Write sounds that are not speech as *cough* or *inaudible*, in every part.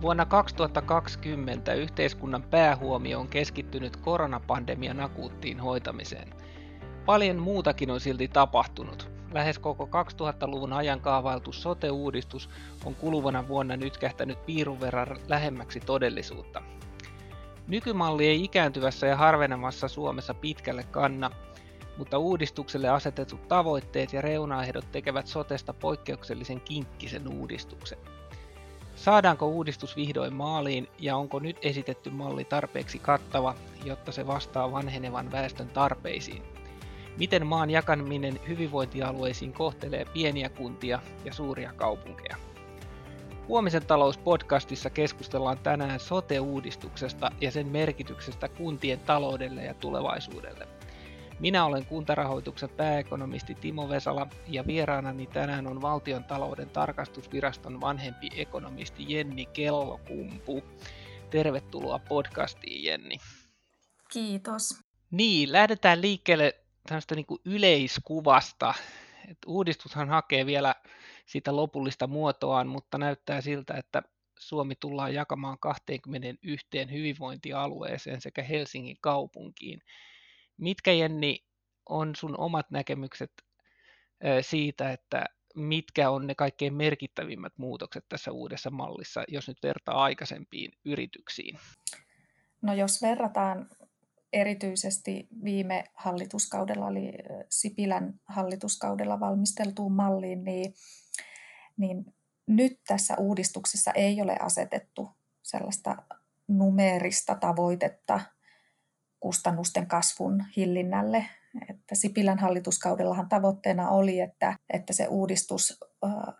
Vuonna 2020 yhteiskunnan päähuomio on keskittynyt koronapandemian akuuttiin hoitamiseen. Paljon muutakin on silti tapahtunut. Lähes koko 2000-luvun ajan kaavailtu sote-uudistus on kuluvana vuonna nyt kähtänyt piirun verran lähemmäksi todellisuutta. Nykymalli ei ikääntyvässä ja harvenemassa Suomessa pitkälle kanna, mutta uudistukselle asetetut tavoitteet ja reunaehdot tekevät sotesta poikkeuksellisen kinkkisen uudistuksen. Saadaanko uudistus vihdoin maaliin ja onko nyt esitetty malli tarpeeksi kattava, jotta se vastaa vanhenevan väestön tarpeisiin? Miten maan jakaminen hyvinvointialueisiin kohtelee pieniä kuntia ja suuria kaupunkeja? Huomisen talouspodcastissa keskustellaan tänään sote-uudistuksesta ja sen merkityksestä kuntien taloudelle ja tulevaisuudelle. Minä olen kuntarahoituksen pääekonomisti Timo Vesala ja vieraanani tänään on valtion talouden tarkastusviraston vanhempi ekonomisti Jenni Kellokumpu. Tervetuloa podcastiin Jenni. Kiitos. Niin, lähdetään liikkeelle tämmöistä niin kuin yleiskuvasta. Et uudistushan hakee vielä sitä lopullista muotoaan, mutta näyttää siltä, että Suomi tullaan jakamaan 21 hyvinvointialueeseen sekä Helsingin kaupunkiin. Mitkä Jenni on sun omat näkemykset siitä, että mitkä on ne kaikkein merkittävimmät muutokset tässä uudessa mallissa, jos nyt vertaa aikaisempiin yrityksiin? No jos verrataan erityisesti viime hallituskaudella, eli Sipilän hallituskaudella valmisteltuun malliin, niin, niin nyt tässä uudistuksessa ei ole asetettu sellaista numeerista tavoitetta kustannusten kasvun hillinnälle. Että Sipilän hallituskaudellahan tavoitteena oli, että, että se uudistus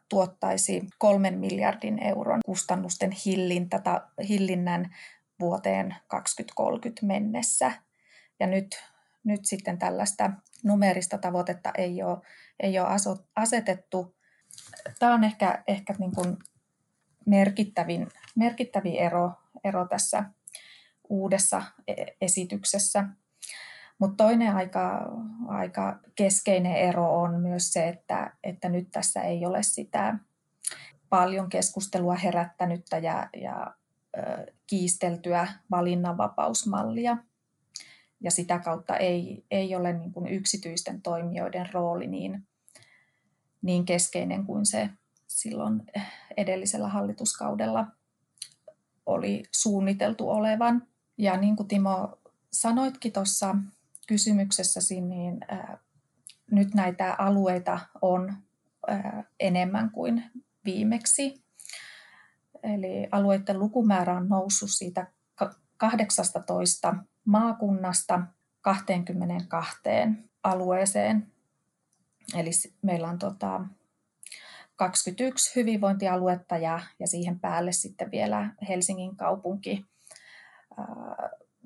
tuottaisi kolmen miljardin euron kustannusten hillintä, hillinnän vuoteen 2030 mennessä. Ja nyt, nyt sitten tällaista numerista tavoitetta ei ole, ei ole asetettu. Tämä on ehkä, ehkä niin kuin merkittävin, merkittävin ero, ero tässä uudessa e-, esityksessä. Mutta toinen aika, aika keskeinen ero on myös se, että, että nyt tässä ei ole sitä paljon keskustelua herättänyttä ja, ja kiisteltyä valinnanvapausmallia. Ja sitä kautta ei, ei ole niin kuin yksityisten toimijoiden rooli niin, niin keskeinen kuin se silloin edellisellä hallituskaudella oli suunniteltu olevan. Ja niin kuin Timo sanoitkin tuossa kysymyksessäsi, niin ää, nyt näitä alueita on ää, enemmän kuin viimeksi. Eli alueiden lukumäärä on noussut siitä 18 maakunnasta 22 alueeseen. Eli meillä on tota 21 hyvinvointialuetta ja, ja siihen päälle sitten vielä Helsingin kaupunki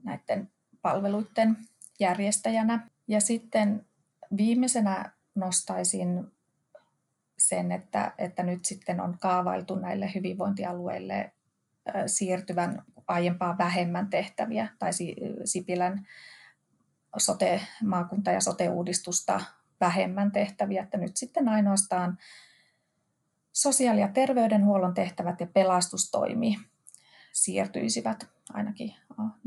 näiden palveluiden järjestäjänä. Ja sitten viimeisenä nostaisin sen, että, että nyt sitten on kaavailtu näille hyvinvointialueille siirtyvän aiempaa vähemmän tehtäviä, tai Sipilän sote, maakunta- ja sote-uudistusta vähemmän tehtäviä, että nyt sitten ainoastaan sosiaali- ja terveydenhuollon tehtävät ja pelastustoimi siirtyisivät ainakin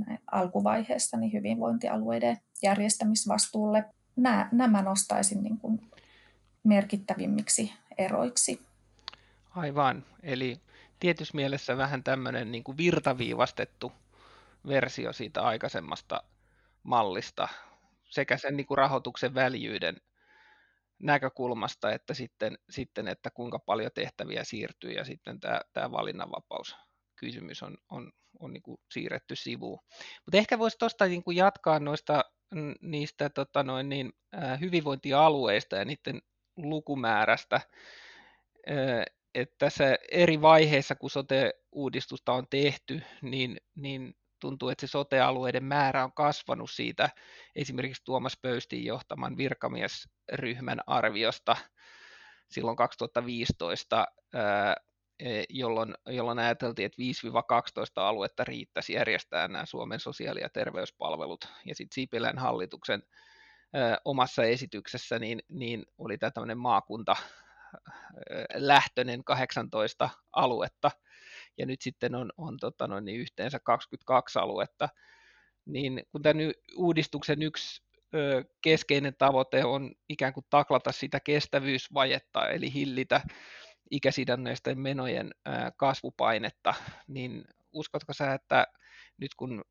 näin alkuvaiheessa niin hyvinvointialueiden järjestämisvastuulle. Nämä, nämä nostaisin niin kuin merkittävimmiksi eroiksi. Aivan, eli tietyssä mielessä vähän tämmöinen niin kuin virtaviivastettu versio siitä aikaisemmasta mallista sekä sen niin kuin rahoituksen väljyyden näkökulmasta, että sitten, sitten, että kuinka paljon tehtäviä siirtyy ja sitten tämä, tämä valinnanvapauskysymys on, on, on niin kuin siirretty sivuun. Mutta ehkä voisi tuosta niin jatkaa noista niistä tota noin, niin, hyvinvointialueista ja niiden lukumäärästä. Että tässä eri vaiheissa, kun sote-uudistusta on tehty, niin, niin tuntuu, että se sote-alueiden määrä on kasvanut siitä esimerkiksi Tuomas Pöystin johtaman virkamiesryhmän arviosta silloin 2015, e, jolloin, jolloin ajateltiin, että 5-12 aluetta riittäisi järjestää nämä Suomen sosiaali- ja terveyspalvelut. Ja sitten Sipilän hallituksen omassa esityksessä, niin, niin oli tämä tämmöinen maakunta lähtöinen 18 aluetta, ja nyt sitten on, on tota noin, niin yhteensä 22 aluetta, niin kun tämän uudistuksen yksi ö, keskeinen tavoite on ikään kuin taklata sitä kestävyysvajetta, eli hillitä ikäsidonnaisten menojen kasvupainetta, niin uskotko sä, että nyt kun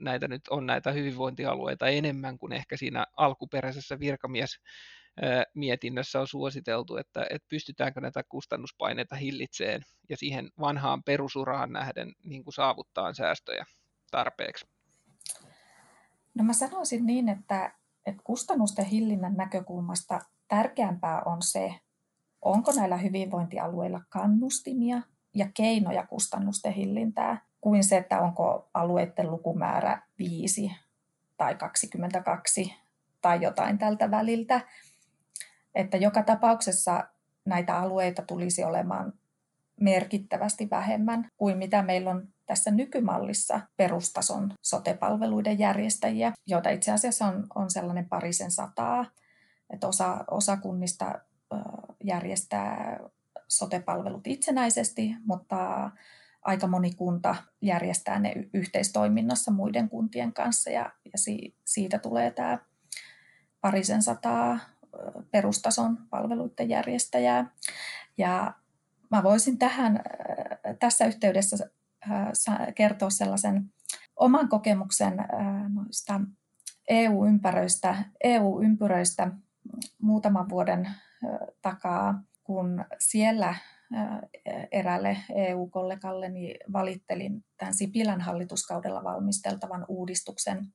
näitä nyt on näitä hyvinvointialueita enemmän kuin ehkä siinä alkuperäisessä virkamies mietinnössä on suositeltu, että, että pystytäänkö näitä kustannuspaineita hillitseen ja siihen vanhaan perusuraan nähden niin kuin saavuttaa säästöjä tarpeeksi? No mä sanoisin niin, että, että kustannusten hillinnän näkökulmasta tärkeämpää on se, onko näillä hyvinvointialueilla kannustimia ja keinoja kustannusten hillintää, kuin se, että onko alueiden lukumäärä 5 tai 22 tai jotain tältä väliltä. Että joka tapauksessa näitä alueita tulisi olemaan merkittävästi vähemmän kuin mitä meillä on tässä nykymallissa perustason sotepalveluiden järjestäjiä, joita itse asiassa on, on sellainen parisen sataa. Että osa, osa kunnista järjestää sotepalvelut itsenäisesti, mutta aika moni kunta järjestää ne yhteistoiminnassa muiden kuntien kanssa ja, ja si, siitä tulee tämä parisen sataa perustason palveluiden järjestäjää. Ja mä voisin tähän tässä yhteydessä kertoa sellaisen oman kokemuksen noista EU-ympäröistä, EU-ympyröistä muutaman vuoden takaa, kun siellä eräälle EU-kollegalle niin valittelin tämän Sipilän hallituskaudella valmisteltavan uudistuksen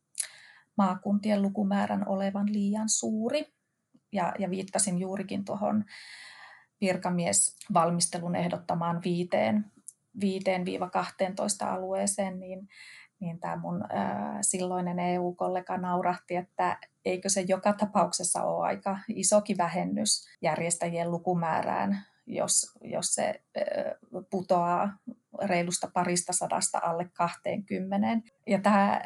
maakuntien lukumäärän olevan liian suuri. Ja, ja viittasin juurikin tuohon virkamiesvalmistelun ehdottamaan viiteen, 5-12 alueeseen, niin, niin tämä mun ää, silloinen EU-kollega naurahti, että eikö se joka tapauksessa ole aika isokin vähennys järjestäjien lukumäärään, jos, jos se putoaa reilusta parista sadasta alle 20. Ja tämä,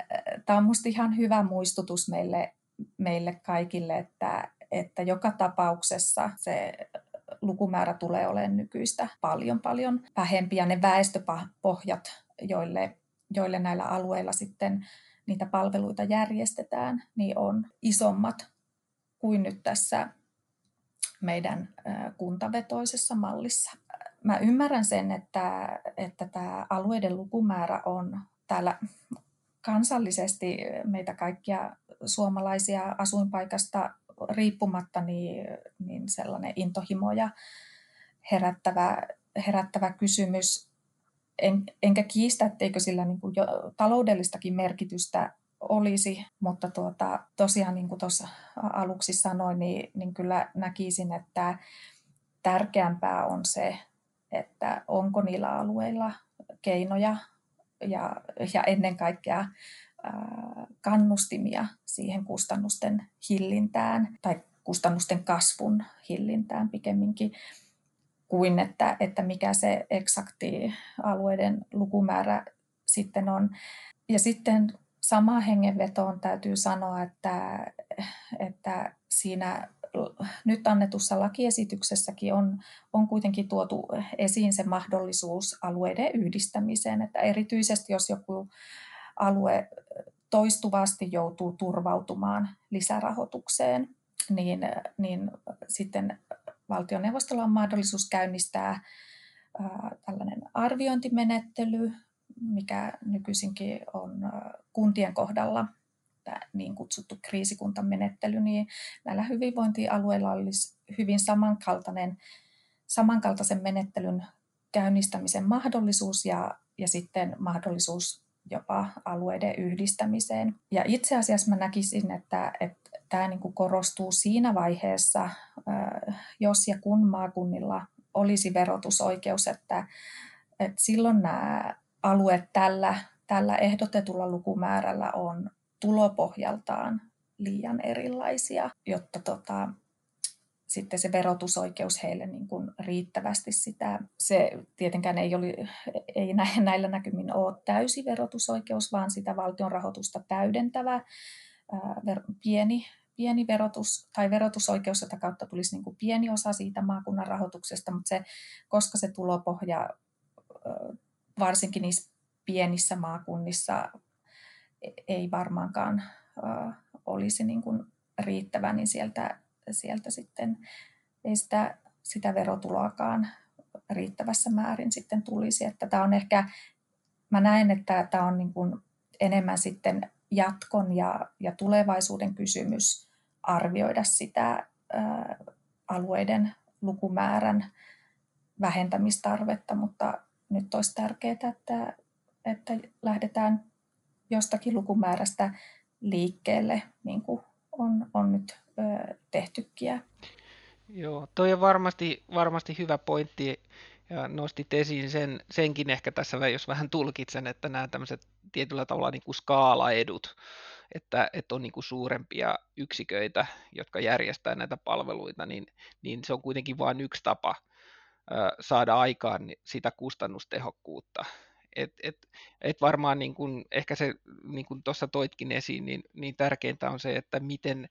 tämä on minusta ihan hyvä muistutus meille, meille kaikille, että, että joka tapauksessa se lukumäärä tulee olemaan nykyistä paljon paljon vähempi ja ne väestöpohjat, joille, joille näillä alueilla sitten niitä palveluita järjestetään, niin on isommat kuin nyt tässä meidän kuntavetoisessa mallissa. Mä ymmärrän sen, että, että tämä alueiden lukumäärä on täällä kansallisesti meitä kaikkia suomalaisia asuinpaikasta riippumatta niin, niin sellainen intohimoja herättävä, herättävä kysymys. En, enkä kiistä, etteikö sillä niin kuin jo taloudellistakin merkitystä olisi, mutta tuota, tosiaan niin kuin tuossa aluksi sanoin, niin, niin kyllä näkisin, että tärkeämpää on se, että onko niillä alueilla keinoja ja, ja ennen kaikkea kannustimia siihen kustannusten hillintään tai kustannusten kasvun hillintään pikemminkin kuin että, että mikä se eksakti alueiden lukumäärä sitten on. Ja sitten samaan hengenvetoon täytyy sanoa, että, että siinä nyt annetussa lakiesityksessäkin on, on kuitenkin tuotu esiin se mahdollisuus alueiden yhdistämiseen, että erityisesti jos joku alue toistuvasti joutuu turvautumaan lisärahoitukseen, niin, niin sitten valtioneuvostolla on mahdollisuus käynnistää tällainen arviointimenettely, mikä nykyisinkin on kuntien kohdalla tämä niin kutsuttu kriisikuntamenettely, niin näillä hyvinvointialueilla olisi hyvin samankaltainen, samankaltaisen menettelyn käynnistämisen mahdollisuus ja, ja sitten mahdollisuus jopa alueiden yhdistämiseen. Ja itse asiassa mä näkisin, että, että tämä niin kuin korostuu siinä vaiheessa, jos ja kun maakunnilla olisi verotusoikeus, että, että silloin nämä alueet tällä, tällä ehdotetulla lukumäärällä on tulopohjaltaan liian erilaisia, jotta tota, sitten se verotusoikeus heille niin kuin riittävästi sitä. Se tietenkään ei, oli, ei näillä näkymin ole täysi verotusoikeus, vaan sitä valtion rahoitusta täydentävä pieni, pieni verotus tai verotusoikeus, jota kautta tulisi niin kuin pieni osa siitä maakunnan rahoituksesta, mutta se, koska se tulopohja varsinkin niissä pienissä maakunnissa e-, ei varmaankaan olisi niin kuin riittävä, niin sieltä, sieltä sitten ei sitä, sitä verotuloakaan riittävässä määrin sitten tulisi. Että tämä on ehkä, mä näen, että tämä on niin kuin enemmän sitten jatkon ja, ja tulevaisuuden kysymys arvioida sitä ää, alueiden lukumäärän vähentämistarvetta, mutta nyt olisi tärkeää, että, että lähdetään jostakin lukumäärästä liikkeelle, niin kuin on, on nyt ö, tehtykin. Joo, toi on varmasti, varmasti hyvä pointti ja nostit esiin sen, senkin ehkä tässä, jos vähän tulkitsen, että nämä tämmöiset tietyllä tavalla niin kuin skaalaedut, että, että on niin kuin suurempia yksiköitä, jotka järjestää näitä palveluita, niin, niin se on kuitenkin vain yksi tapa saada aikaan sitä kustannustehokkuutta. Et, et, et varmaan niin kun, ehkä se, niin kuin tuossa toitkin esiin, niin, niin tärkeintä on se, että miten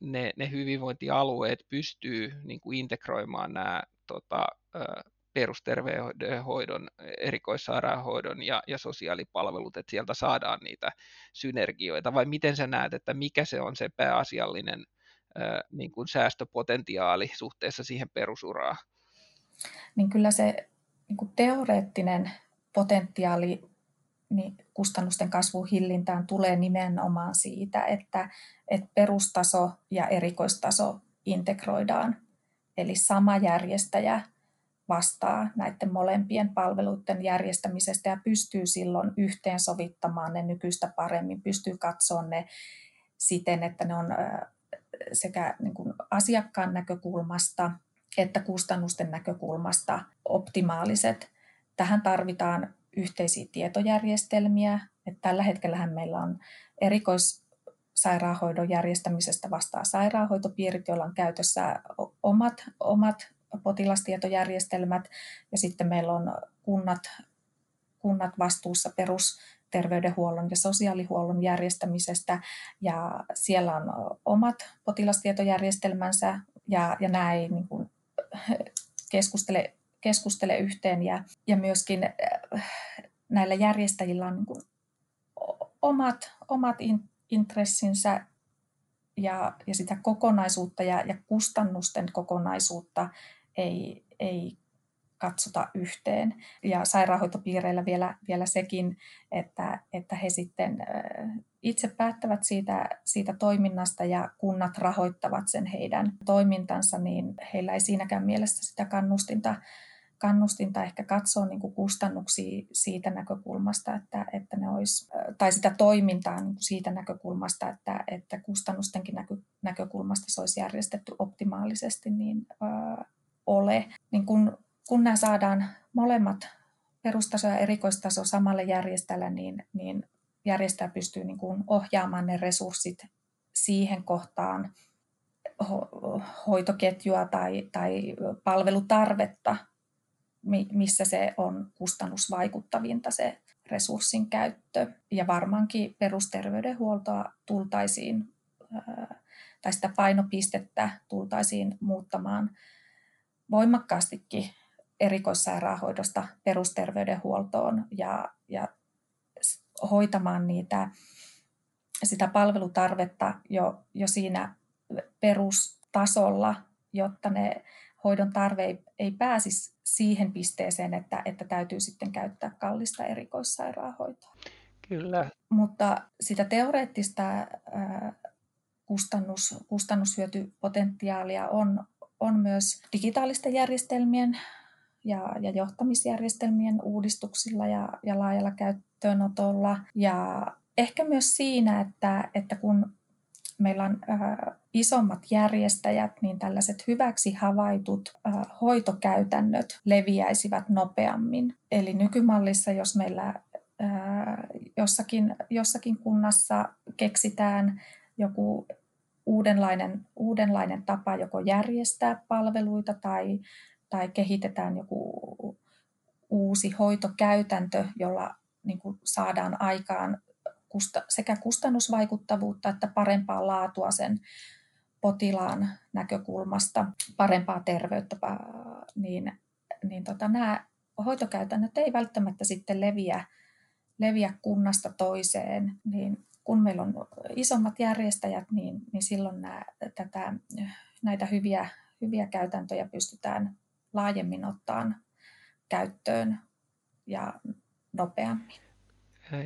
ne, ne hyvinvointialueet pystyy niin kuin integroimaan nämä tota, perusterveydenhoidon, erikoissairaanhoidon ja, ja sosiaalipalvelut, että sieltä saadaan niitä synergioita, vai miten sä näet, että mikä se on se pääasiallinen niin kuin säästöpotentiaali suhteessa siihen perusuraan? Niin kyllä se niin kuin teoreettinen potentiaali niin kustannusten kasvun hillintään tulee nimenomaan siitä, että, että perustaso ja erikoistaso integroidaan. Eli sama järjestäjä vastaa näiden molempien palveluiden järjestämisestä ja pystyy silloin yhteensovittamaan ne nykyistä paremmin, pystyy katsoa ne siten, että ne on sekä niin kuin asiakkaan näkökulmasta että kustannusten näkökulmasta optimaaliset. Tähän tarvitaan yhteisiä tietojärjestelmiä. Että tällä hetkellä meillä on erikoissairaanhoidon järjestämisestä vastaa sairaanhoitopiirit, joilla on käytössä omat, omat potilastietojärjestelmät ja sitten meillä on kunnat, kunnat vastuussa perusterveydenhuollon ja sosiaalihuollon järjestämisestä. Ja siellä on omat potilastietojärjestelmänsä ja, ja nämä ei niin kuin *laughs* keskustele, keskustele yhteen. Ja, ja myöskin äh, näillä järjestäjillä on niin kuin omat, omat intressinsä ja, ja sitä kokonaisuutta ja, ja kustannusten kokonaisuutta ei, ei katsota yhteen. Ja sairaanhoitopiireillä vielä, vielä sekin, että, että he sitten itse päättävät siitä, siitä toiminnasta ja kunnat rahoittavat sen heidän toimintansa, niin heillä ei siinäkään mielessä sitä kannustinta, kannustinta ehkä katsoa niin kuin kustannuksia siitä näkökulmasta, että, että ne olisi, tai sitä toimintaa niin kuin siitä näkökulmasta, että, että kustannustenkin näkö, näkökulmasta se olisi järjestetty optimaalisesti, niin ole. Niin kun, kun nämä saadaan molemmat perustaso ja erikoistaso samalle järjestäjälle, niin, niin järjestäjä pystyy niin kuin ohjaamaan ne resurssit siihen kohtaan ho- hoitoketjua tai, tai palvelutarvetta, missä se on kustannusvaikuttavinta se resurssin käyttö. Ja varmaankin perusterveydenhuoltoa tultaisiin, tai sitä painopistettä tultaisiin muuttamaan voimakkaastikin erikoissairaanhoidosta perusterveydenhuoltoon ja, ja hoitamaan niitä, sitä palvelutarvetta jo, jo siinä perustasolla, jotta ne hoidon tarve ei, ei pääsisi siihen pisteeseen, että, että täytyy sitten käyttää kallista erikoissairaanhoitoa. Kyllä. Mutta sitä teoreettista ää, kustannus, kustannushyötypotentiaalia on, on myös digitaalisten järjestelmien ja, ja johtamisjärjestelmien uudistuksilla ja, ja laajalla käyttöönotolla. Ja ehkä myös siinä, että, että kun meillä on äh, isommat järjestäjät, niin tällaiset hyväksi havaitut äh, hoitokäytännöt leviäisivät nopeammin. Eli nykymallissa, jos meillä äh, jossakin, jossakin kunnassa keksitään joku uudenlainen, uudenlainen tapa joko järjestää palveluita tai, tai kehitetään joku uusi hoitokäytäntö, jolla niin kuin saadaan aikaan sekä kustannusvaikuttavuutta että parempaa laatua sen potilaan näkökulmasta, parempaa terveyttä, niin, niin tota, nämä hoitokäytännöt ei välttämättä sitten leviä, leviä kunnasta toiseen, niin kun meillä on isommat järjestäjät, niin, niin silloin nämä, tätä, näitä hyviä, hyviä käytäntöjä pystytään laajemmin ottamaan käyttöön ja nopeammin.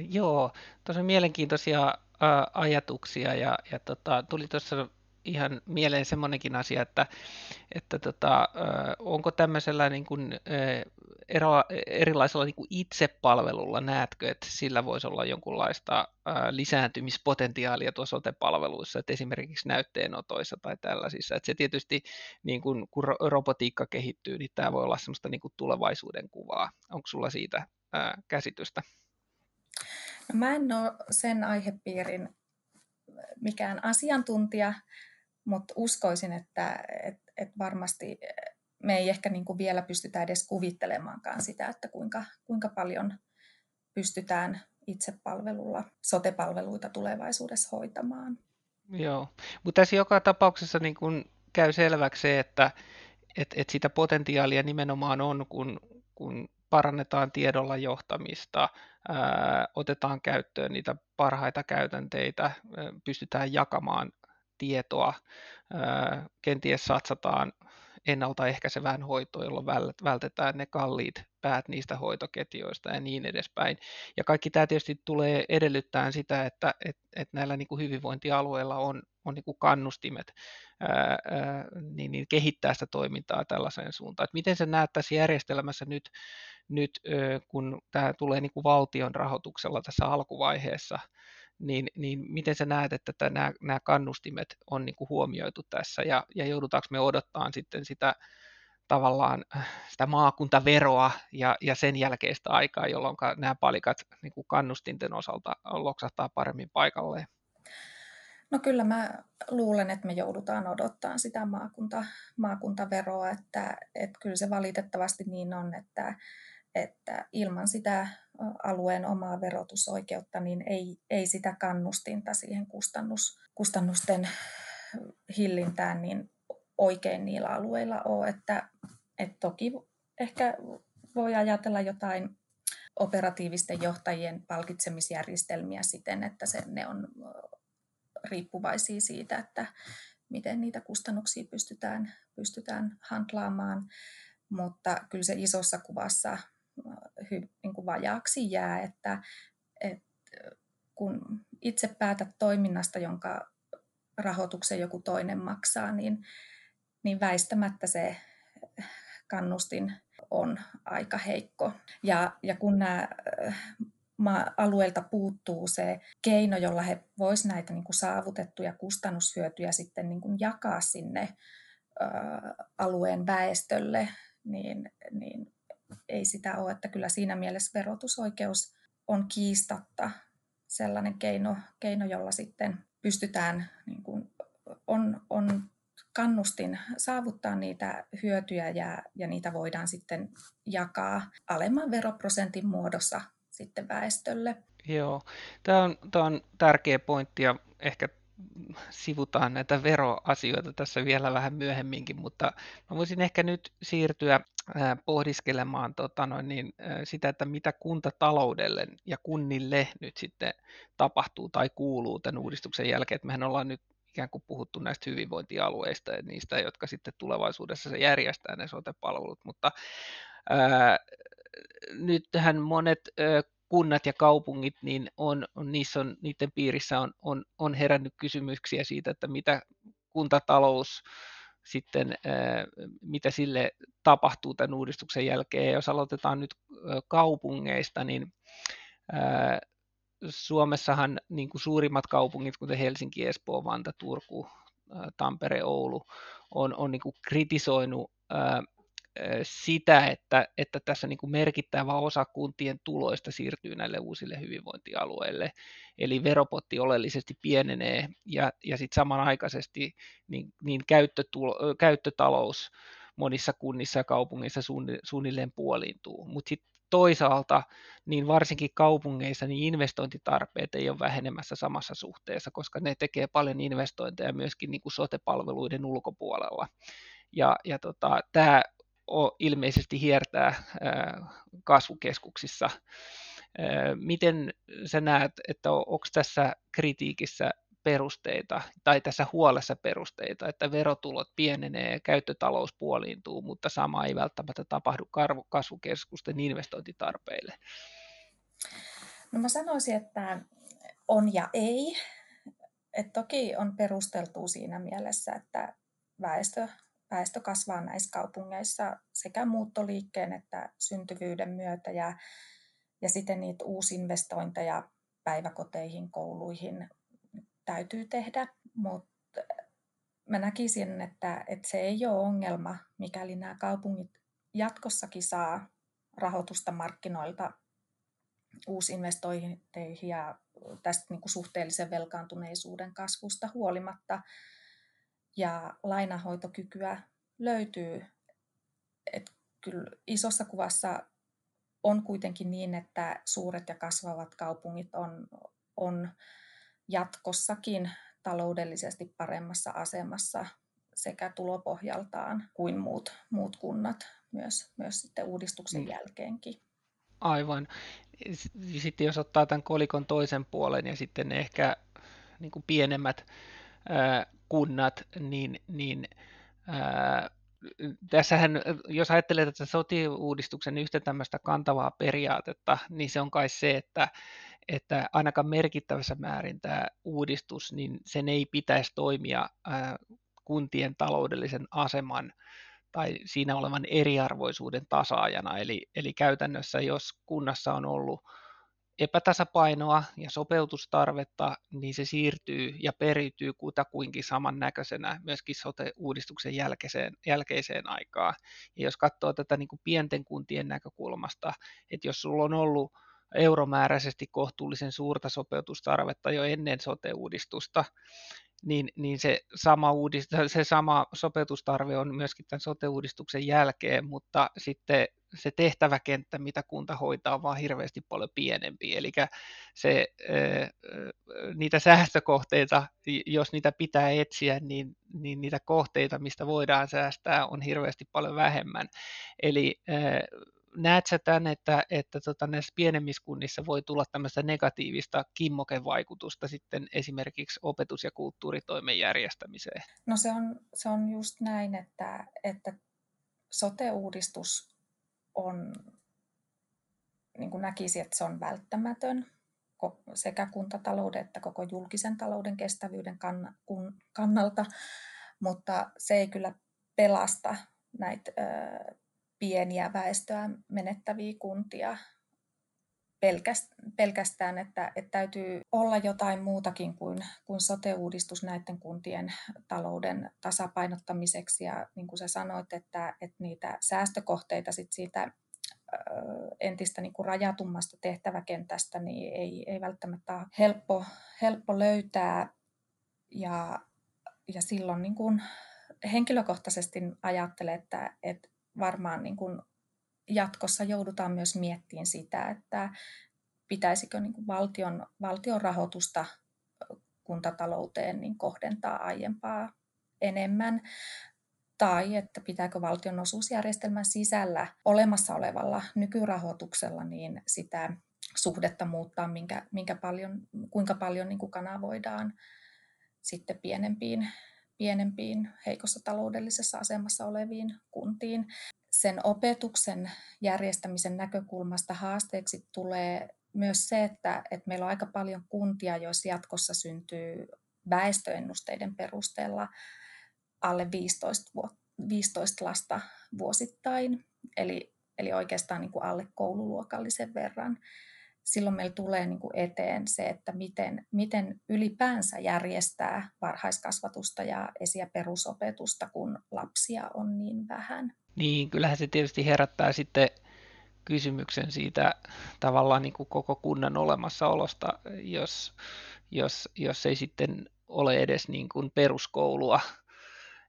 Joo, tosi mielenkiintoisia ajatuksia ja, ja tota, tuli tuossa ihan mieleen semmoinenkin asia, että, että tota, onko tämmöisellä niin kuin, ero, erilaisella niin kuin itsepalvelulla näetkö, että sillä voisi olla jonkunlaista lisääntymispotentiaalia tuossa sote-palveluissa, että esimerkiksi näytteenotoissa tai tällaisissa. Että se tietysti, niin kun, kun robotiikka kehittyy, niin tämä voi olla semmoista niin kuin tulevaisuuden kuvaa. Onko sulla siitä ää, käsitystä? No, mä en ole sen aihepiirin mikään asiantuntija, mutta uskoisin, että et, et varmasti me ei ehkä niin kuin vielä pystytä edes kuvittelemaankaan sitä, että kuinka, kuinka paljon pystytään itsepalvelulla sotepalveluita tulevaisuudessa hoitamaan. Joo, mutta tässä joka tapauksessa niin kun käy selväksi se, että et, et sitä potentiaalia nimenomaan on, kun, kun parannetaan tiedolla johtamista, ää, otetaan käyttöön niitä parhaita käytänteitä, ää, pystytään jakamaan tietoa, ää, kenties satsataan ennaltaehkäisevään hoitoon, jolloin vältetään ne kalliit päät niistä hoitoketjoista ja niin edespäin. Ja kaikki tämä tietysti tulee edellyttämään sitä, että et, et näillä niin kuin hyvinvointialueilla on, on niin kuin kannustimet ää, ää, niin, niin kehittää sitä toimintaa tällaiseen suuntaan. Et miten se näet tässä järjestelmässä nyt, nyt kun tämä tulee niin kuin valtion rahoituksella tässä alkuvaiheessa, niin, niin miten sä näet, että nämä, nämä kannustimet on niin kuin huomioitu tässä ja, ja joudutaanko me odottaa sitten sitä tavallaan äh, sitä maakuntaveroa ja, ja sen jälkeistä aikaa, jolloin nämä palikat niin kuin kannustinten osalta loksahtaa paremmin paikalleen? No kyllä mä luulen, että me joudutaan odottaa sitä maakunta, maakuntaveroa, että, että kyllä se valitettavasti niin on, että, että ilman sitä alueen omaa verotusoikeutta, niin ei, ei sitä kannustinta siihen kustannus, kustannusten hillintään niin oikein niillä alueilla ole. Että, että toki ehkä voi ajatella jotain operatiivisten johtajien palkitsemisjärjestelmiä siten, että se, ne on riippuvaisia siitä, että miten niitä kustannuksia pystytään, pystytään handlaamaan. Mutta kyllä se isossa kuvassa hy, niin kuin vajaaksi jää, että, että kun itse päätät toiminnasta, jonka rahoituksen joku toinen maksaa, niin, niin väistämättä se kannustin on aika heikko. Ja, ja kun nämä alueelta puuttuu se keino, jolla he voisivat näitä niin kuin saavutettuja kustannushyötyjä sitten niin kuin jakaa sinne ö, alueen väestölle, niin, niin ei sitä ole, että kyllä siinä mielessä verotusoikeus on kiistatta sellainen keino, keino jolla sitten pystytään, niin kuin, on, on kannustin saavuttaa niitä hyötyjä ja, ja niitä voidaan sitten jakaa alemman veroprosentin muodossa sitten väestölle. Joo, tämä on, tämä on tärkeä pointti ja ehkä sivutaan näitä veroasioita tässä vielä vähän myöhemminkin, mutta mä voisin ehkä nyt siirtyä pohdiskelemaan tota noin, niin, sitä, että mitä kuntataloudelle ja kunnille nyt sitten tapahtuu tai kuuluu tämän uudistuksen jälkeen. Että mehän ollaan nyt ikään kuin puhuttu näistä hyvinvointialueista ja niistä, jotka sitten tulevaisuudessa se järjestää ne sote-palvelut, mutta ää, nythän monet kunnat ja kaupungit, niin on, on, niissä on, niiden piirissä on, on, on herännyt kysymyksiä siitä, että mitä kuntatalous sitten, mitä sille tapahtuu tämän uudistuksen jälkeen. Jos aloitetaan nyt kaupungeista, niin Suomessahan niin kuin suurimmat kaupungit, kuten Helsinki, Espoo, Vanta, Turku, Tampere, Oulu, on, on niin kuin kritisoinut sitä, että, että tässä niin kuin merkittävä osa kuntien tuloista siirtyy näille uusille hyvinvointialueille. Eli veropotti oleellisesti pienenee ja, ja sitten samanaikaisesti niin, niin käyttötulo, käyttötalous monissa kunnissa ja kaupungeissa suunnilleen puoliintuu. Mutta sitten toisaalta, niin varsinkin kaupungeissa, niin investointitarpeet ei ole vähenemässä samassa suhteessa, koska ne tekee paljon investointeja myöskin niin kuin sote-palveluiden ulkopuolella. Ja, ja tota, tämä ilmeisesti hiertää kasvukeskuksissa. Miten sä näet, että onko tässä kritiikissä perusteita tai tässä huolessa perusteita, että verotulot pienenee, käyttötalous puoliintuu, mutta sama ei välttämättä tapahdu kasvukeskusten investointitarpeille? No mä sanoisin, että on ja ei. Et toki on perusteltu siinä mielessä, että väestö, väestö kasvaa näissä kaupungeissa sekä muuttoliikkeen että syntyvyyden myötä ja, ja sitten niitä uusinvestointeja päiväkoteihin, kouluihin täytyy tehdä, mutta mä näkisin, että, että se ei ole ongelma, mikäli nämä kaupungit jatkossakin saa rahoitusta markkinoilta uusinvestointeihin ja tästä niin kuin suhteellisen velkaantuneisuuden kasvusta huolimatta. Ja lainahoitokykyä löytyy. Et kyllä isossa kuvassa on kuitenkin niin, että suuret ja kasvavat kaupungit on, on jatkossakin taloudellisesti paremmassa asemassa sekä tulopohjaltaan kuin muut, muut kunnat myös, myös sitten uudistuksen mm. jälkeenkin. Aivan. Sitten jos ottaa tämän kolikon toisen puolen ja sitten ne ehkä niin kuin pienemmät ää, kunnat, niin, niin ää, tässähän, jos ajattelee tätä sotiuudistuksen yhtä tämmöistä kantavaa periaatetta, niin se on kai se, että, että ainakaan merkittävässä määrin tämä uudistus, niin sen ei pitäisi toimia ää, kuntien taloudellisen aseman tai siinä olevan eriarvoisuuden tasaajana. Eli, eli käytännössä, jos kunnassa on ollut epätasapainoa ja sopeutustarvetta, niin se siirtyy ja periytyy kutakuinkin samannäköisenä myöskin sote-uudistuksen jälkeiseen, jälkeiseen aikaan. Ja jos katsoo tätä niin kuin pienten kuntien näkökulmasta, että jos sulla on ollut euromääräisesti kohtuullisen suurta sopeutustarvetta jo ennen sote-uudistusta, niin, niin se, sama uudist, se sama sopeutustarve on myöskin tämän sote-uudistuksen jälkeen, mutta sitten se tehtäväkenttä, mitä kunta hoitaa, on vaan hirveästi paljon pienempi. Eli se, niitä säästökohteita, jos niitä pitää etsiä, niin, niin niitä kohteita, mistä voidaan säästää, on hirveästi paljon vähemmän. Eli näet sä tämän, että, että tota, näissä pienemmissä kunnissa voi tulla tämmöistä negatiivista kimmokevaikutusta sitten esimerkiksi opetus- ja kulttuuritoimen järjestämiseen? No se on, se on just näin, että, että sote-uudistus on, niin kuin näkisi, että se on välttämätön sekä kuntatalouden että koko julkisen talouden kestävyyden kannalta, mutta se ei kyllä pelasta näitä pieniä väestöä menettäviä kuntia pelkästään, että, että täytyy olla jotain muutakin kuin, kuin sote-uudistus näiden kuntien talouden tasapainottamiseksi. Ja niin kuin sä sanoit, että, että niitä säästökohteita sit siitä entistä niin kuin rajatummasta tehtäväkentästä niin ei, ei välttämättä ole helppo, helppo löytää. Ja, ja silloin niin kuin henkilökohtaisesti ajattelen, että, että varmaan niin kuin jatkossa joudutaan myös miettimään sitä, että pitäisikö niin kuin valtion, valtion rahoitusta kuntatalouteen niin kohdentaa aiempaa enemmän, tai että pitääkö valtion osuusjärjestelmän sisällä olemassa olevalla nykyrahoituksella niin sitä suhdetta muuttaa, minkä, minkä paljon, kuinka paljon niin kuin kanavoidaan sitten pienempiin pienempiin, heikossa taloudellisessa asemassa oleviin kuntiin. Sen opetuksen järjestämisen näkökulmasta haasteeksi tulee myös se, että, että meillä on aika paljon kuntia, joissa jatkossa syntyy väestöennusteiden perusteella alle 15, 15 lasta vuosittain, eli, eli oikeastaan niin kuin alle koululuokallisen verran silloin meillä tulee niin kuin eteen se, että miten, miten ylipäänsä järjestää varhaiskasvatusta ja esi- ja perusopetusta, kun lapsia on niin vähän. Niin, kyllähän se tietysti herättää sitten kysymyksen siitä tavallaan niin kuin koko kunnan olemassaolosta, jos, jos, jos ei sitten ole edes niin kuin peruskoulua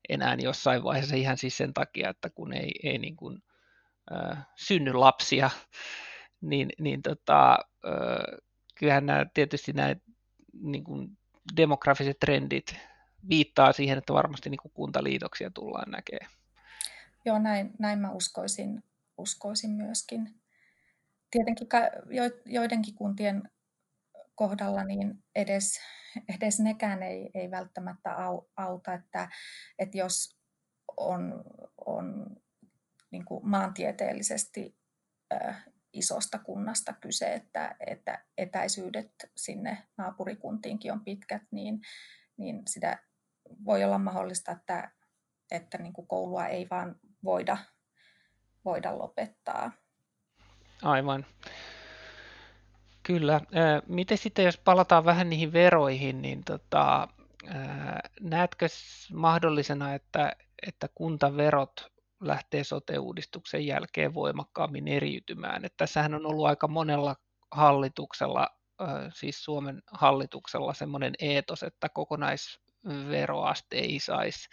enää jossain vaiheessa ihan siis sen takia, että kun ei, ei niin kuin, äh, synny lapsia, niin, niin tota, kyllähän nämä, tietysti nämä niin kuin demografiset trendit viittaa siihen, että varmasti niin kuin kuntaliitoksia tullaan näkemään. joo näin, näin mä uskoisin, uskoisin myöskin. Tietenkin joidenkin kuntien kohdalla niin edes, edes nekään ei, ei välttämättä auta, että, että jos on, on niin kuin maantieteellisesti isosta kunnasta kyse, että, että etäisyydet sinne naapurikuntiinkin on pitkät, niin, niin sitä voi olla mahdollista, että, että niin kuin koulua ei vaan voida, voida lopettaa. Aivan. Kyllä. Miten sitten, jos palataan vähän niihin veroihin, niin tota, näetkö mahdollisena, että, että kuntaverot lähtee sote-uudistuksen jälkeen voimakkaammin eriytymään? Että tässähän on ollut aika monella hallituksella, siis Suomen hallituksella semmoinen eetos, että kokonaisveroaste ei saisi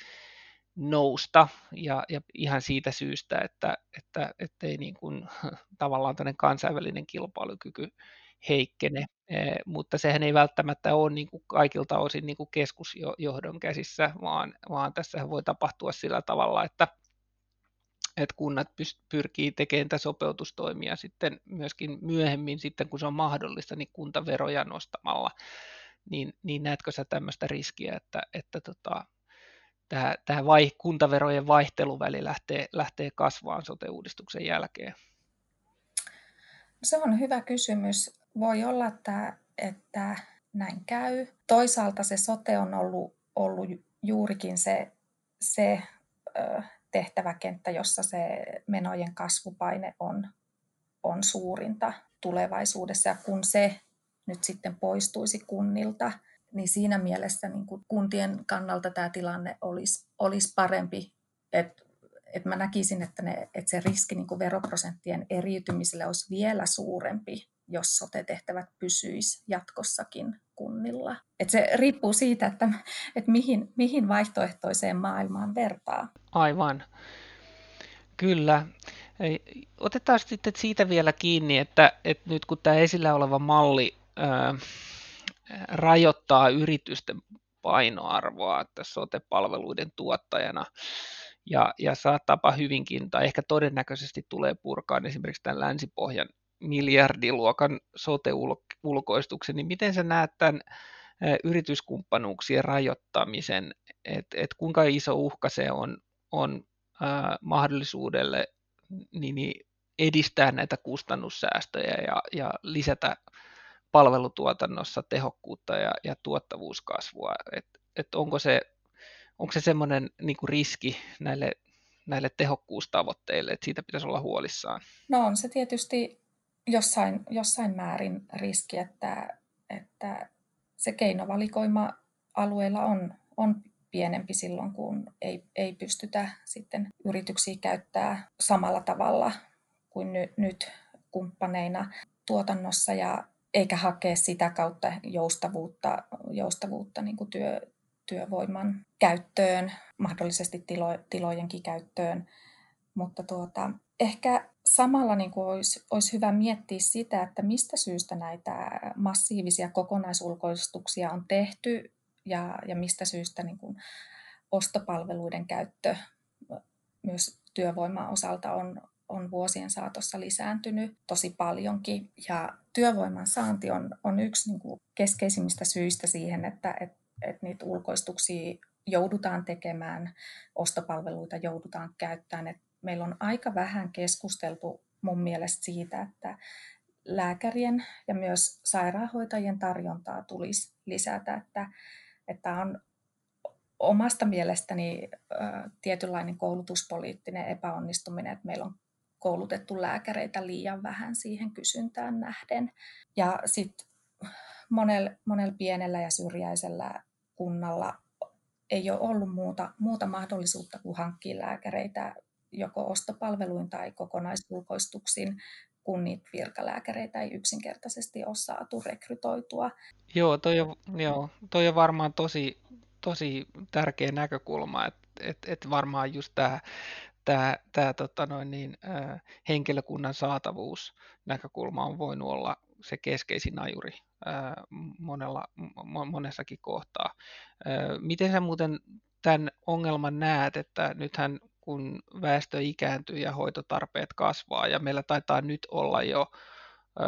nousta ja, ja ihan siitä syystä, että, että ettei niin kuin, *laughs* tavallaan kansainvälinen kilpailukyky heikkene, mutta sehän ei välttämättä ole niin kuin kaikilta osin niin kuin keskusjohdon käsissä, vaan, vaan tässä voi tapahtua sillä tavalla, että, että kunnat pyrkii tekemään sopeutustoimia sitten myöskin myöhemmin, sitten kun se on mahdollista, niin kuntaveroja nostamalla, niin, niin näetkö sä tämmöistä riskiä, että, että tota, tämä, vai, kuntaverojen vaihteluväli lähtee, lähtee kasvaan sote-uudistuksen jälkeen? Se on hyvä kysymys. Voi olla, että, että näin käy. Toisaalta se sote on ollut, ollut juurikin se, se tehtäväkenttä, jossa se menojen kasvupaine on, on suurinta tulevaisuudessa. Ja kun se nyt sitten poistuisi kunnilta, niin siinä mielessä niin kuin kuntien kannalta tämä tilanne olisi, olisi parempi. Et, et mä näkisin, että, ne, että se riski niin kuin veroprosenttien eriytymiselle olisi vielä suurempi, jos sote-tehtävät pysyisi jatkossakin kunnilla. Et se riippuu siitä, että, että mihin, mihin vaihtoehtoiseen maailmaan vertaa. Aivan. Kyllä. Otetaan sitten siitä vielä kiinni, että, että nyt kun tämä esillä oleva malli ää, rajoittaa yritysten painoarvoa että sote-palveluiden tuottajana ja, ja saattaapa hyvinkin tai ehkä todennäköisesti tulee purkaan esimerkiksi tämän länsipohjan miljardiluokan sote-ulkoistuksen, niin miten sä näet tämän yrityskumppanuuksien rajoittamisen, että et kuinka iso uhka se on, on ää, mahdollisuudelle niin, niin edistää näitä kustannussäästöjä ja, ja lisätä palvelutuotannossa tehokkuutta ja, ja tuottavuuskasvua. Et, et onko se, onko se semmoinen niin riski näille, näille tehokkuustavoitteille, että siitä pitäisi olla huolissaan? No on se tietysti jossain, jossain määrin riski, että, että se keinovalikoima alueella on, on pienempi silloin, kun ei, ei pystytä sitten yrityksiä käyttää samalla tavalla kuin ny, nyt kumppaneina tuotannossa ja eikä hakea sitä kautta joustavuutta, joustavuutta niin kuin työ, työvoiman käyttöön, mahdollisesti tilo, tilojenkin käyttöön. Mutta tuota, ehkä samalla niin kuin olisi, olisi hyvä miettiä sitä, että mistä syystä näitä massiivisia kokonaisulkoistuksia on tehty ja, ja mistä syystä niin kuin ostopalveluiden käyttö myös työvoiman osalta on, on vuosien saatossa lisääntynyt tosi paljonkin. Ja työvoiman saanti on, on yksi niin kuin keskeisimmistä syistä siihen, että et, et niitä ulkoistuksia joudutaan tekemään, ostopalveluita joudutaan käyttämään. Et meillä on aika vähän keskusteltu mun mielestä siitä, että lääkärien ja myös sairaanhoitajien tarjontaa tulisi lisätä, että, että on omasta mielestäni tietynlainen koulutuspoliittinen epäonnistuminen, että meillä on koulutettu lääkäreitä liian vähän siihen kysyntään nähden. Ja sitten monella, monella pienellä ja syrjäisellä kunnalla ei ole ollut muuta, muuta mahdollisuutta kuin hankkia lääkäreitä joko ostopalveluin tai kokonaisulkoistuksin, kun niitä virkalääkäreitä ei yksinkertaisesti ole saatu rekrytoitua. Joo, toi on, joo, toi on varmaan tosi, tosi tärkeä näkökulma, että et, et varmaan just tämä tämä, tämä tota noin niin, henkilökunnan saatavuus näkökulma on voinut olla se keskeisin ajuri monella, mo, monessakin kohtaa. Miten sä muuten tämän ongelman näet, että nythän kun väestö ikääntyy ja hoitotarpeet kasvaa ja meillä taitaa nyt olla jo ö,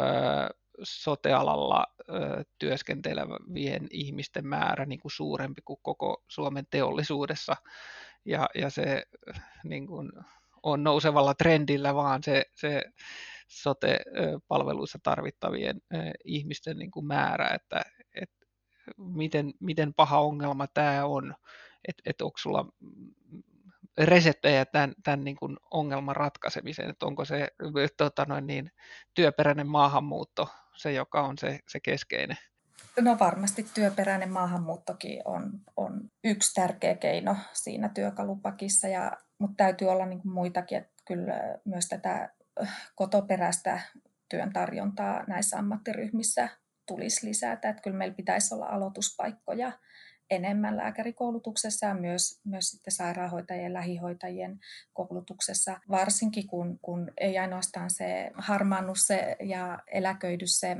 sotealalla ö, työskentelevien ihmisten määrä niin kuin suurempi kuin koko Suomen teollisuudessa. Ja, ja se niin kuin, on nousevalla trendillä, vaan se, se sote-palveluissa tarvittavien ihmisten niin kuin määrä, että, että miten, miten paha ongelma tämä on, että, että onko sulla reseptejä tämän, tämän niin kuin ongelman ratkaisemiseen, että onko se tota noin niin, työperäinen maahanmuutto se, joka on se, se keskeinen? No varmasti työperäinen maahanmuuttokin on, on yksi tärkeä keino siinä työkalupakissa, ja, mutta täytyy olla niin kuin muitakin, että kyllä myös tätä kotoperäistä työn tarjontaa näissä ammattiryhmissä tulisi lisätä. Että kyllä meillä pitäisi olla aloituspaikkoja enemmän lääkärikoulutuksessa ja myös, myös sitten sairaanhoitajien lähihoitajien koulutuksessa, varsinkin kun, kun ei ainoastaan se harmaannus se ja eläköidy se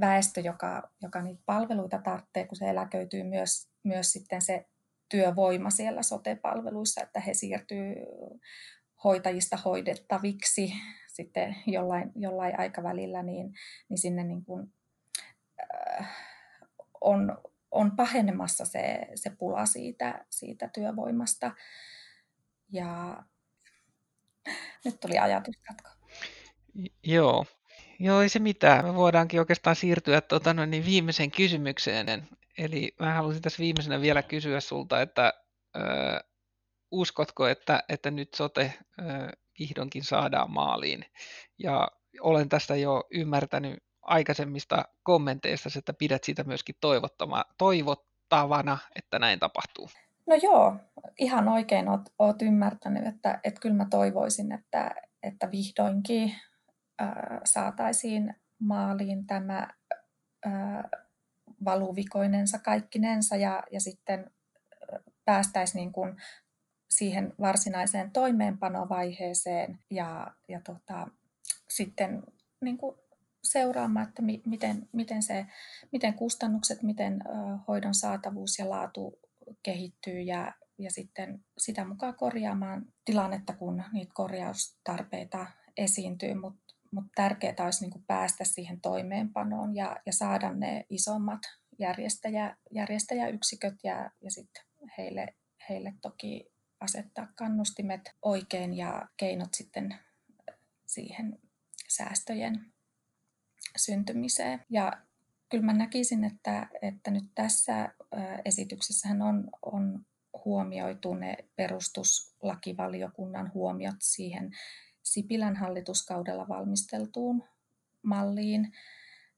väestö, joka, joka niitä palveluita tarvitsee, kun se eläköityy myös, myös sitten se työvoima siellä sote-palveluissa, että he siirtyy hoitajista hoidettaviksi sitten jollain, jollain aikavälillä, niin, niin sinne niin kuin, äh, on, on pahenemassa se, se pula siitä, siitä työvoimasta. Ja nyt tuli ajatuskatko. Joo, Joo, ei se mitään. Me voidaankin oikeastaan siirtyä tuota, no, niin viimeiseen kysymykseen. Eli mä haluaisin tässä viimeisenä vielä kysyä sulta, että ö, uskotko, että, että nyt sote ö, vihdoinkin saadaan maaliin? Ja olen tästä jo ymmärtänyt aikaisemmista kommenteista, että pidät sitä myöskin toivottavana, että näin tapahtuu. No joo, ihan oikein oot, oot ymmärtänyt, että, että kyllä mä toivoisin, että, että vihdoinkin saataisiin maaliin tämä valuvikoinensa kaikkinensa ja, ja sitten päästäisiin niin kuin siihen varsinaiseen toimeenpanovaiheeseen ja, ja tota, sitten niin kuin seuraamaan, että mi, miten, miten, se, miten kustannukset, miten hoidon saatavuus ja laatu kehittyy ja, ja sitten sitä mukaan korjaamaan tilannetta, kun niitä korjaustarpeita esiintyy, mutta mutta tärkeää olisi niin kuin päästä siihen toimeenpanoon ja, ja saada ne isommat järjestäjä, järjestäjäyksiköt ja, ja sitten heille, heille toki asettaa kannustimet oikein ja keinot sitten siihen säästöjen syntymiseen. Ja kyllä mä näkisin, että, että nyt tässä esityksessähän on, on huomioitu ne perustuslakivaliokunnan huomiot siihen Sipilän hallituskaudella valmisteltuun malliin,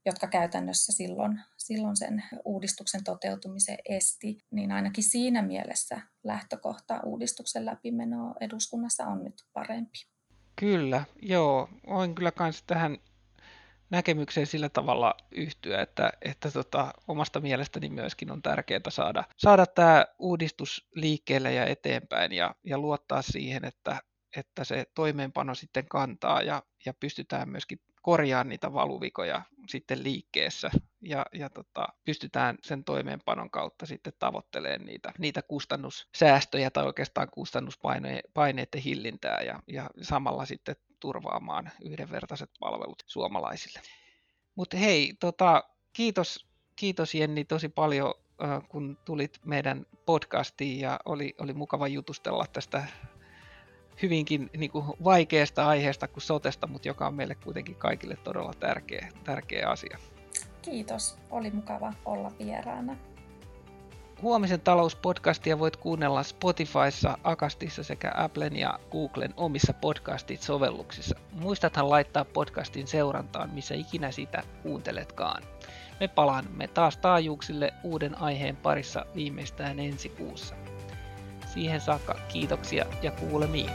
jotka käytännössä silloin, silloin sen uudistuksen toteutumisen esti, niin ainakin siinä mielessä lähtökohta uudistuksen läpimenoa eduskunnassa on nyt parempi. Kyllä, joo. Voin kyllä myös tähän näkemykseen sillä tavalla yhtyä, että, että tota, omasta mielestäni myöskin on tärkeää saada, saada tämä uudistus liikkeelle ja eteenpäin ja, ja luottaa siihen, että, että se toimeenpano sitten kantaa ja, ja pystytään myöskin korjaamaan niitä valuvikoja sitten liikkeessä ja, ja tota, pystytään sen toimeenpanon kautta sitten tavoittelemaan niitä, niitä kustannussäästöjä tai oikeastaan kustannuspaineiden hillintää ja, ja samalla sitten turvaamaan yhdenvertaiset palvelut suomalaisille. Mutta hei, tota, kiitos, kiitos Jenni tosi paljon kun tulit meidän podcastiin ja oli, oli mukava jutustella tästä hyvinkin niin kuin vaikeasta aiheesta kuin sotesta, mutta joka on meille kuitenkin kaikille todella tärkeä, tärkeä asia. Kiitos, oli mukava olla vieraana. Huomisen talouspodcastia voit kuunnella Spotifyssa, Akastissa sekä Applen ja Googlen omissa podcastit-sovelluksissa. Muistathan laittaa podcastin seurantaan, missä ikinä sitä kuunteletkaan. Me palaamme taas taajuuksille uuden aiheen parissa viimeistään ensi kuussa. Siihen saakka kiitoksia ja kuulemiin.